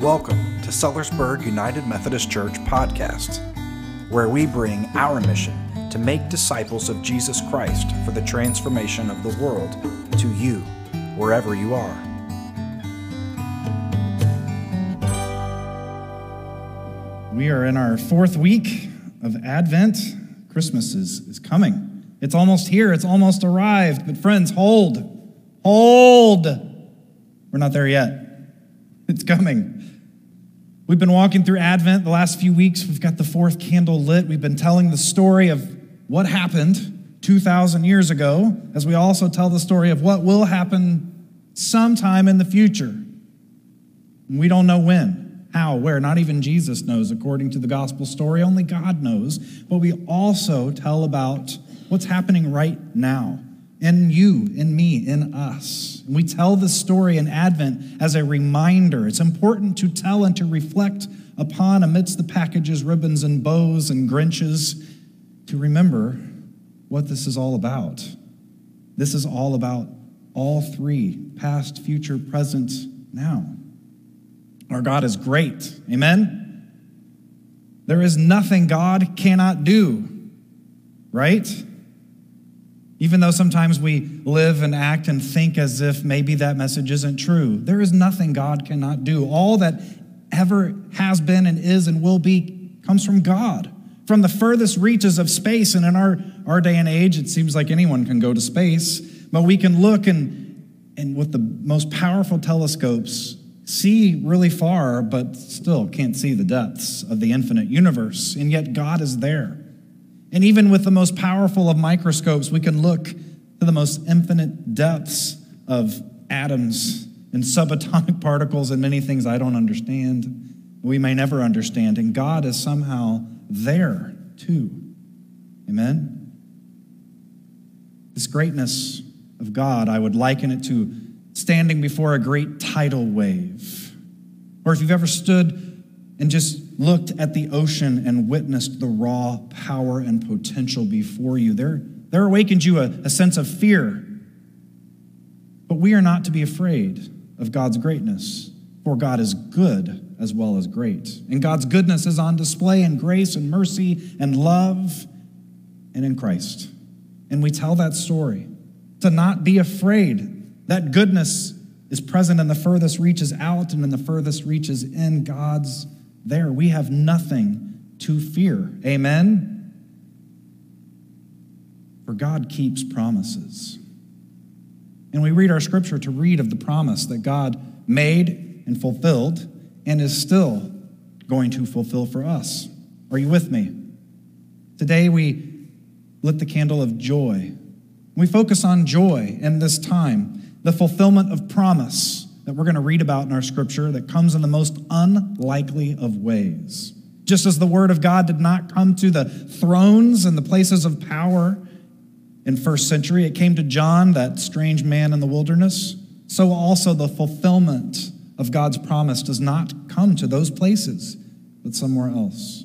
Welcome to Sellersburg United Methodist Church podcast, where we bring our mission to make disciples of Jesus Christ for the transformation of the world to you, wherever you are. We are in our fourth week of Advent. Christmas is, is coming. It's almost here, it's almost arrived. But, friends, hold, hold. We're not there yet. It's coming. We've been walking through Advent the last few weeks. We've got the fourth candle lit. We've been telling the story of what happened 2,000 years ago, as we also tell the story of what will happen sometime in the future. We don't know when, how, where. Not even Jesus knows, according to the gospel story. Only God knows. But we also tell about what's happening right now in you, in me, in us. And we tell this story in Advent as a reminder. It's important to tell and to reflect upon amidst the packages, ribbons, and bows and Grinches to remember what this is all about. This is all about all three past, future, present, now. Our God is great. Amen? There is nothing God cannot do, right? Even though sometimes we live and act and think as if maybe that message isn't true, there is nothing God cannot do. All that ever has been and is and will be comes from God. From the furthest reaches of space, and in our, our day and age, it seems like anyone can go to space, but we can look and, and with the most powerful telescopes, see really far, but still can't see the depths of the infinite universe. And yet, God is there. And even with the most powerful of microscopes, we can look to the most infinite depths of atoms and subatomic particles and many things I don't understand, we may never understand. And God is somehow there too. Amen? This greatness of God, I would liken it to standing before a great tidal wave. Or if you've ever stood and just looked at the ocean and witnessed the raw power and potential before you, there, there awakens you a, a sense of fear. But we are not to be afraid of God's greatness, for God is good as well as great. And God's goodness is on display in grace and mercy and love and in Christ. And we tell that story to not be afraid. That goodness is present in the furthest reaches out and in the furthest reaches in God's there. We have nothing to fear. Amen? For God keeps promises. And we read our scripture to read of the promise that God made and fulfilled and is still going to fulfill for us. Are you with me? Today we lit the candle of joy. We focus on joy in this time, the fulfillment of promise that we're going to read about in our scripture that comes in the most unlikely of ways. Just as the word of God did not come to the thrones and the places of power in first century, it came to John, that strange man in the wilderness, so also the fulfillment of God's promise does not come to those places, but somewhere else.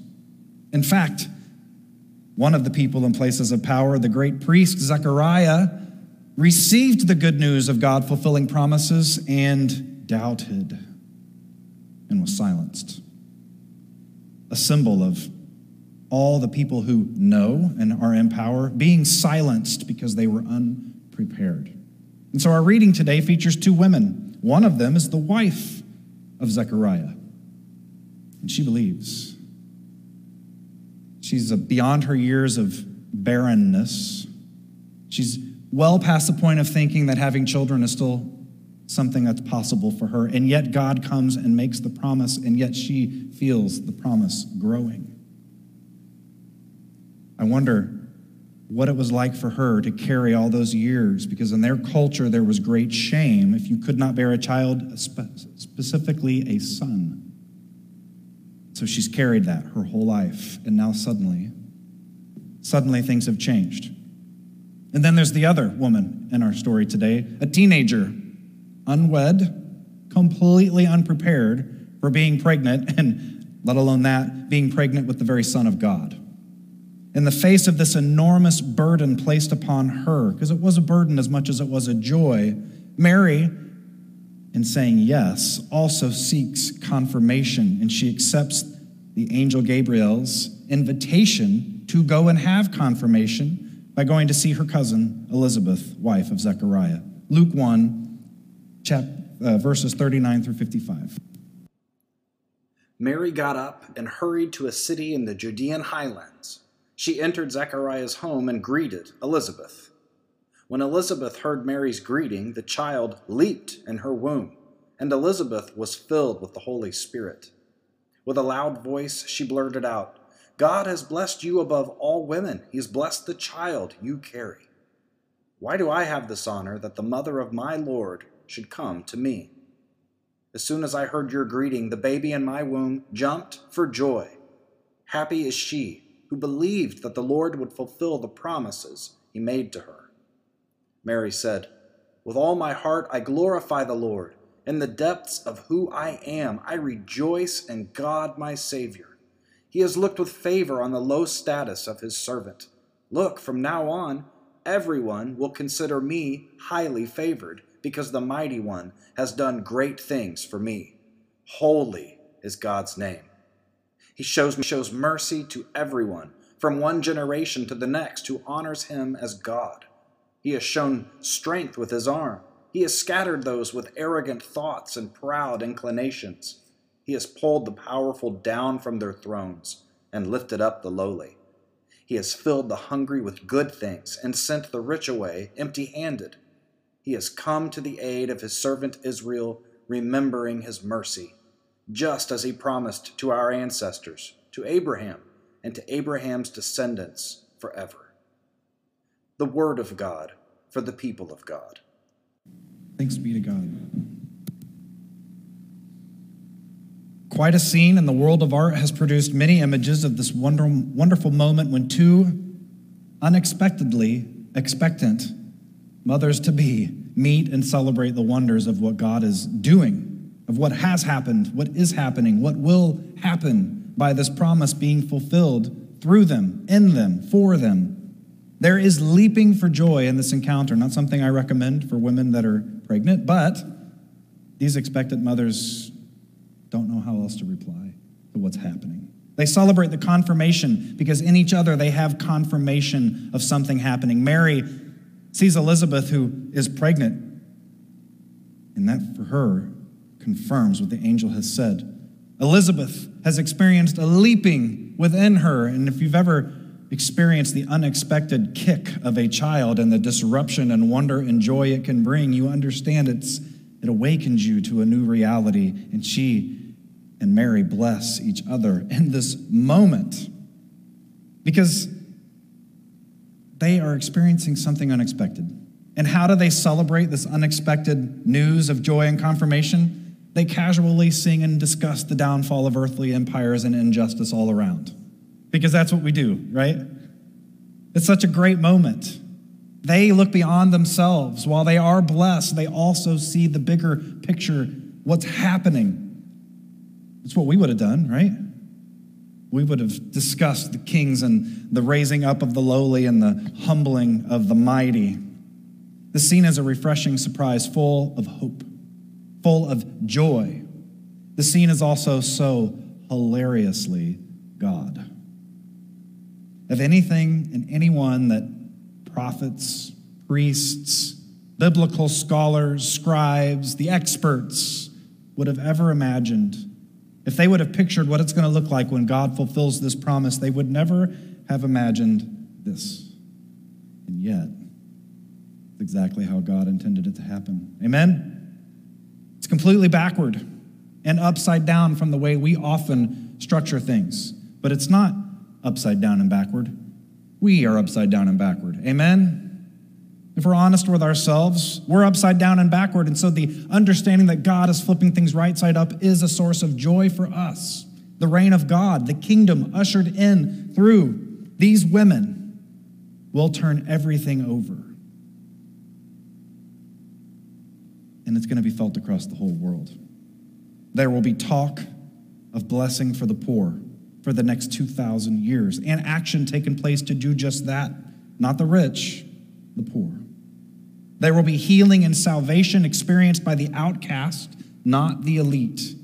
In fact, one of the people in places of power, the great priest Zechariah, received the good news of God fulfilling promises and doubted and was silenced. A symbol of all the people who know and are in power being silenced because they were unprepared. And so our reading today features two women. One of them is the wife of Zechariah, and she believes. She's beyond her years of barrenness. She's well past the point of thinking that having children is still something that's possible for her. And yet God comes and makes the promise, and yet she feels the promise growing. I wonder what it was like for her to carry all those years, because in their culture there was great shame if you could not bear a child, specifically a son. So she's carried that her whole life, and now suddenly, suddenly things have changed. And then there's the other woman in our story today, a teenager, unwed, completely unprepared for being pregnant, and let alone that, being pregnant with the very Son of God. In the face of this enormous burden placed upon her, because it was a burden as much as it was a joy, Mary in saying yes, also seeks confirmation, and she accepts the angel Gabriel's invitation to go and have confirmation by going to see her cousin Elizabeth, wife of Zechariah. Luke 1, chap, uh, verses 39 through 55. Mary got up and hurried to a city in the Judean highlands. She entered Zechariah's home and greeted Elizabeth. When Elizabeth heard Mary's greeting, the child leaped in her womb, and Elizabeth was filled with the Holy Spirit. With a loud voice, she blurted out, God has blessed you above all women. He has blessed the child you carry. Why do I have this honor that the mother of my Lord should come to me? As soon as I heard your greeting, the baby in my womb jumped for joy. Happy is she who believed that the Lord would fulfill the promises he made to her. Mary said, With all my heart I glorify the Lord. In the depths of who I am, I rejoice in God my Savior. He has looked with favor on the low status of his servant. Look, from now on, everyone will consider me highly favored because the Mighty One has done great things for me. Holy is God's name. He shows, shows mercy to everyone, from one generation to the next, who honors him as God. He has shown strength with his arm. He has scattered those with arrogant thoughts and proud inclinations. He has pulled the powerful down from their thrones and lifted up the lowly. He has filled the hungry with good things and sent the rich away empty handed. He has come to the aid of his servant Israel, remembering his mercy, just as he promised to our ancestors, to Abraham, and to Abraham's descendants forever. The Word of God for the people of God. Thanks be to God. Quite a scene in the world of art has produced many images of this wonder, wonderful moment when two unexpectedly expectant mothers to be meet and celebrate the wonders of what God is doing, of what has happened, what is happening, what will happen by this promise being fulfilled through them, in them, for them. There is leaping for joy in this encounter, not something I recommend for women that are pregnant, but these expectant mothers don't know how else to reply to what's happening. They celebrate the confirmation because in each other they have confirmation of something happening. Mary sees Elizabeth, who is pregnant, and that for her confirms what the angel has said. Elizabeth has experienced a leaping within her, and if you've ever experienced the unexpected kick of a child and the disruption and wonder and joy it can bring, you understand it's, it awakens you to a new reality, and she and Mary bless each other in this moment. Because they are experiencing something unexpected. And how do they celebrate this unexpected news of joy and confirmation? They casually sing and discuss the downfall of earthly empires and injustice all around. Because that's what we do, right? It's such a great moment. They look beyond themselves. While they are blessed, they also see the bigger picture, what's happening. It's what we would have done, right? we would have discussed the kings and the raising up of the lowly and the humbling of the mighty. The scene is a refreshing surprise, full of hope, full of joy. The scene is also so hilariously God. Of anything and anyone that prophets, priests, biblical scholars, scribes, the experts would have ever imagined if they would have pictured what it's going to look like when God fulfills this promise, they would never have imagined this. And yet, it's exactly how God intended it to happen. Amen? It's completely backward and upside down from the way we often structure things. But it's not upside down and backward. We are upside down and backward. Amen? If we're honest with ourselves, we're upside down and backward. And so the understanding that God is flipping things right side up is a source of joy for us. The reign of God, the kingdom ushered in through these women, will turn everything over. And it's going to be felt across the whole world. There will be talk of blessing for the poor for the next 2,000 years, and action taking place to do just that. Not the rich, the poor. There will be healing and salvation experienced by the outcast, not the elite,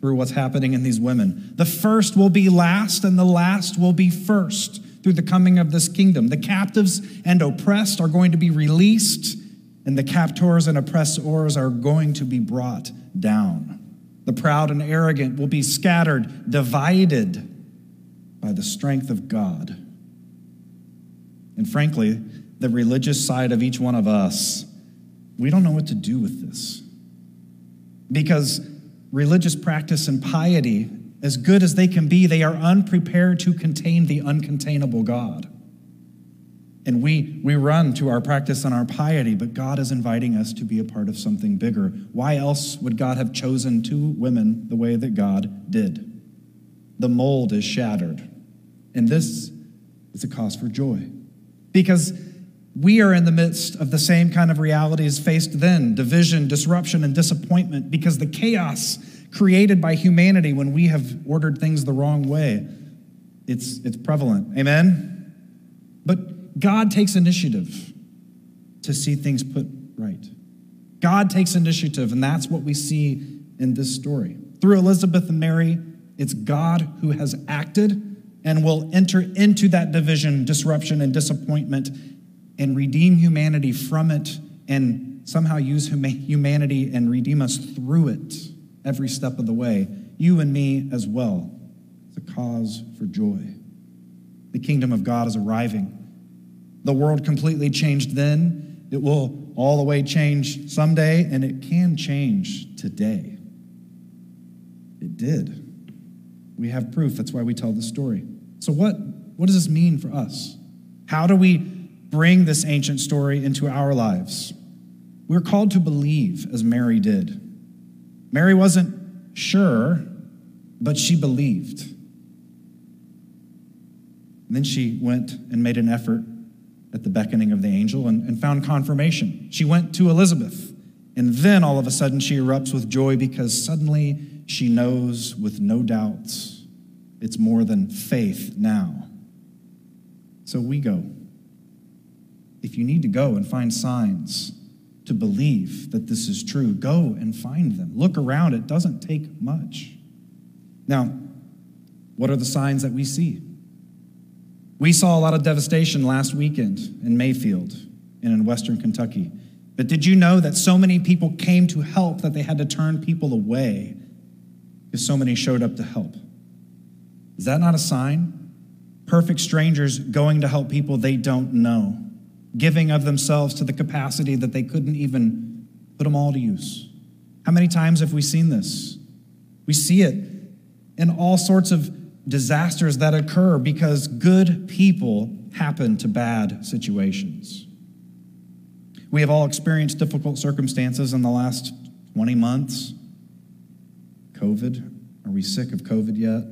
through what's happening in these women. The first will be last, and the last will be first through the coming of this kingdom. The captives and oppressed are going to be released, and the captors and oppressors are going to be brought down. The proud and arrogant will be scattered, divided by the strength of God. And frankly, the religious side of each one of us, we don't know what to do with this. Because religious practice and piety, as good as they can be, they are unprepared to contain the uncontainable God. And we, we run to our practice and our piety, but God is inviting us to be a part of something bigger. Why else would God have chosen two women the way that God did? The mold is shattered. And this is a cause for joy. Because we are in the midst of the same kind of realities faced then division, disruption, and disappointment because the chaos created by humanity when we have ordered things the wrong way it's, it's prevalent amen but god takes initiative to see things put right god takes initiative and that's what we see in this story through elizabeth and mary it's god who has acted and will enter into that division disruption and disappointment and redeem humanity from it and somehow use humanity and redeem us through it every step of the way, you and me as well. It's a cause for joy. The kingdom of God is arriving. The world completely changed then. It will all the way change someday, and it can change today. It did. We have proof. That's why we tell the story. So, what, what does this mean for us? How do we bring this ancient story into our lives. We're called to believe as Mary did. Mary wasn't sure, but she believed. And then she went and made an effort at the beckoning of the angel and, and found confirmation. She went to Elizabeth, and then all of a sudden she erupts with joy because suddenly she knows with no doubts it's more than faith now. So we go if you need to go and find signs to believe that this is true, go and find them. Look around, it doesn't take much. Now, what are the signs that we see? We saw a lot of devastation last weekend in Mayfield and in western Kentucky. But did you know that so many people came to help that they had to turn people away because so many showed up to help? Is that not a sign? Perfect strangers going to help people they don't know giving of themselves to the capacity that they couldn't even put them all to use. How many times have we seen this? We see it in all sorts of disasters that occur because good people happen to bad situations. We have all experienced difficult circumstances in the last 20 months. COVID, are we sick of COVID yet?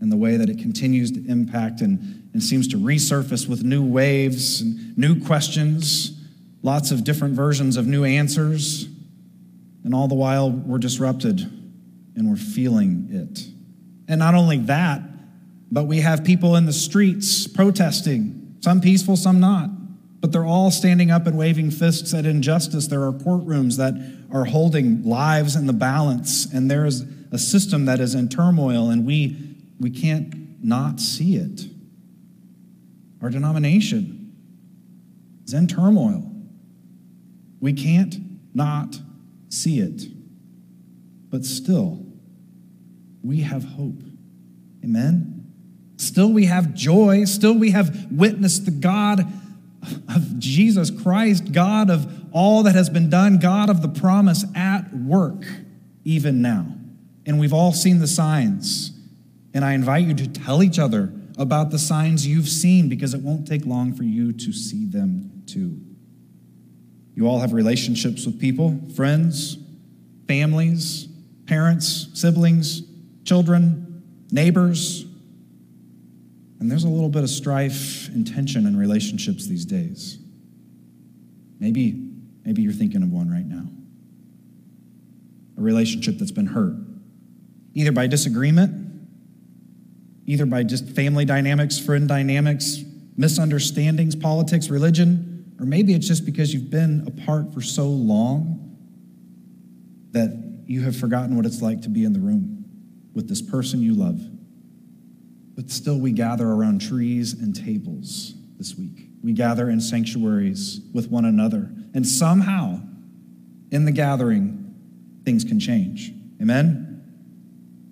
And the way that it continues to impact and and seems to resurface with new waves and new questions, lots of different versions of new answers. And all the while, we're disrupted and we're feeling it. And not only that, but we have people in the streets protesting, some peaceful, some not. But they're all standing up and waving fists at injustice. There are courtrooms that are holding lives in the balance, and there is a system that is in turmoil, and we, we can't not see it. Our denomination is in turmoil. We can't not see it. But still, we have hope. Amen? Still, we have joy. Still, we have witnessed the God of Jesus Christ, God of all that has been done, God of the promise at work, even now. And we've all seen the signs. And I invite you to tell each other about the signs you've seen because it won't take long for you to see them too. You all have relationships with people, friends, families, parents, siblings, children, neighbors. And there's a little bit of strife and tension in relationships these days. Maybe, maybe you're thinking of one right now. A relationship that's been hurt, either by disagreement either by just family dynamics, friend dynamics, misunderstandings, politics, religion, Or maybe it's just because you've been apart for so long that you have forgotten what it's like to be in the room with this person you love. But still, we gather around trees and tables this week. We gather in sanctuaries with one another. And somehow, in the gathering, things can change. Amen?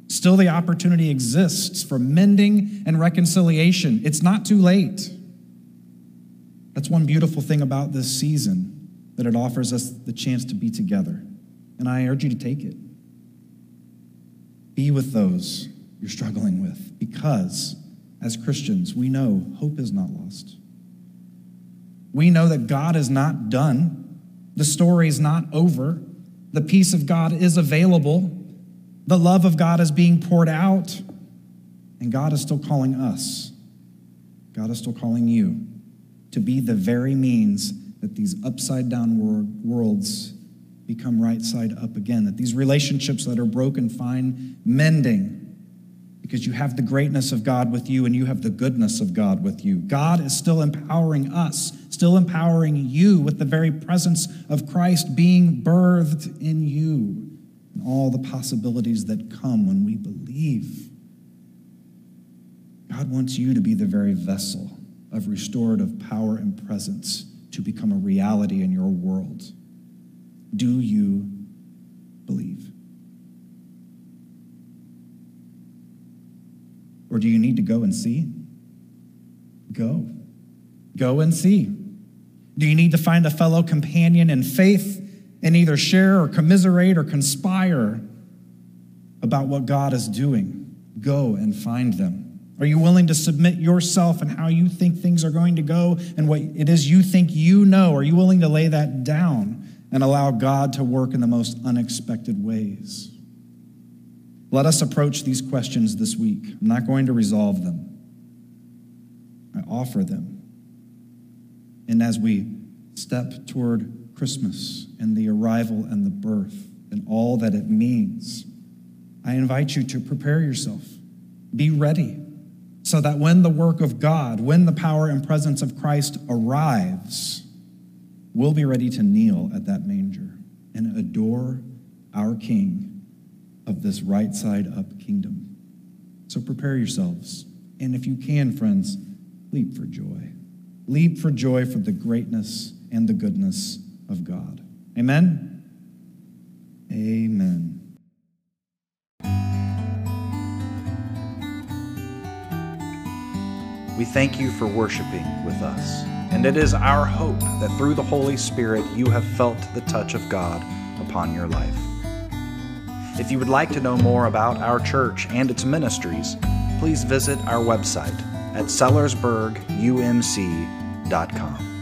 Still, the opportunity exists for mending and reconciliation. It's not too late. That's one beautiful thing about this season, that it offers us the chance to be together. And I urge you to take it. Be with those you're struggling with, because as Christians, we know hope is not lost. We know that God is not done, the story is not over, the peace of God is available, the love of God is being poured out, and God is still calling us. God is still calling you to be the very means that these upside down wor- worlds become right side up again, that these relationships that are broken find mending because you have the greatness of God with you and you have the goodness of God with you. God is still empowering us, still empowering you with the very presence of Christ being birthed in you and all the possibilities that come when we believe. God wants you to be the very vessel of restorative power and presence to become a reality in your world. Do you believe? Or do you need to go and see? Go. Go and see. Do you need to find a fellow companion in faith and either share or commiserate or conspire about what God is doing? Go and find them. Are you willing to submit yourself and how you think things are going to go and what it is you think you know? Are you willing to lay that down and allow God to work in the most unexpected ways? Let us approach these questions this week. I'm not going to resolve them, I offer them. And as we step toward Christmas and the arrival and the birth and all that it means, I invite you to prepare yourself. Be ready so that when the work of God, when the power and presence of Christ arrives, we'll be ready to kneel at that manger and adore our King of this right side up kingdom. So prepare yourselves. And if you can, friends, leap for joy. Leap for joy for the greatness and the goodness of God. Amen? Amen. We thank you for worshiping with us. And it is our hope that through the Holy Spirit you have felt the touch of God upon your life. If you would like to know more about our church and its ministries, please visit our website at sellersburgumc.com.